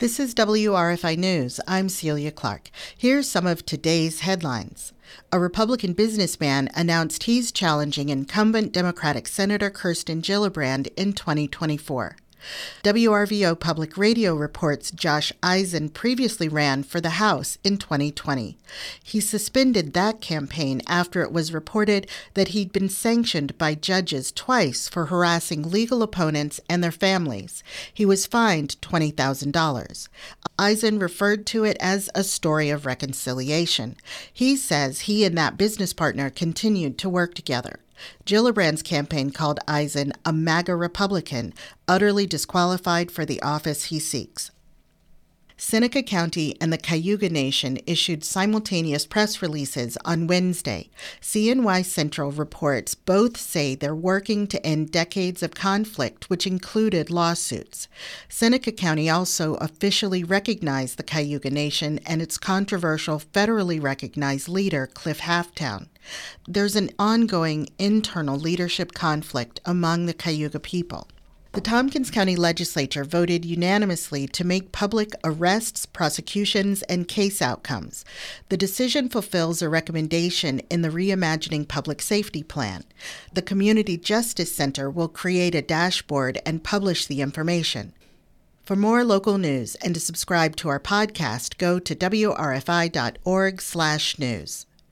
This is WRFI News. I'm Celia Clark. Here's some of today's headlines. A Republican businessman announced he's challenging incumbent Democratic Senator Kirsten Gillibrand in 2024. WRVO Public Radio reports Josh Eisen previously ran for the House in 2020. He suspended that campaign after it was reported that he'd been sanctioned by judges twice for harassing legal opponents and their families. He was fined $20,000. Eisen referred to it as a story of reconciliation. He says he and that business partner continued to work together. Gillibrand's campaign called Eisen a MAGA Republican, utterly disqualified for the office he seeks. Seneca County and the Cayuga Nation issued simultaneous press releases on Wednesday. CNY Central reports both say they're working to end decades of conflict, which included lawsuits. Seneca County also officially recognized the Cayuga Nation and its controversial federally recognized leader, Clint Halftown. There's an ongoing internal leadership conflict among the Cayuga people. The Tompkins County Legislature voted unanimously to make public arrests, prosecutions, and case outcomes. The decision fulfills a recommendation in the Reimagining Public Safety Plan. The Community Justice Center will create a dashboard and publish the information. For more local news and to subscribe to our podcast, go to wrfi.org/news.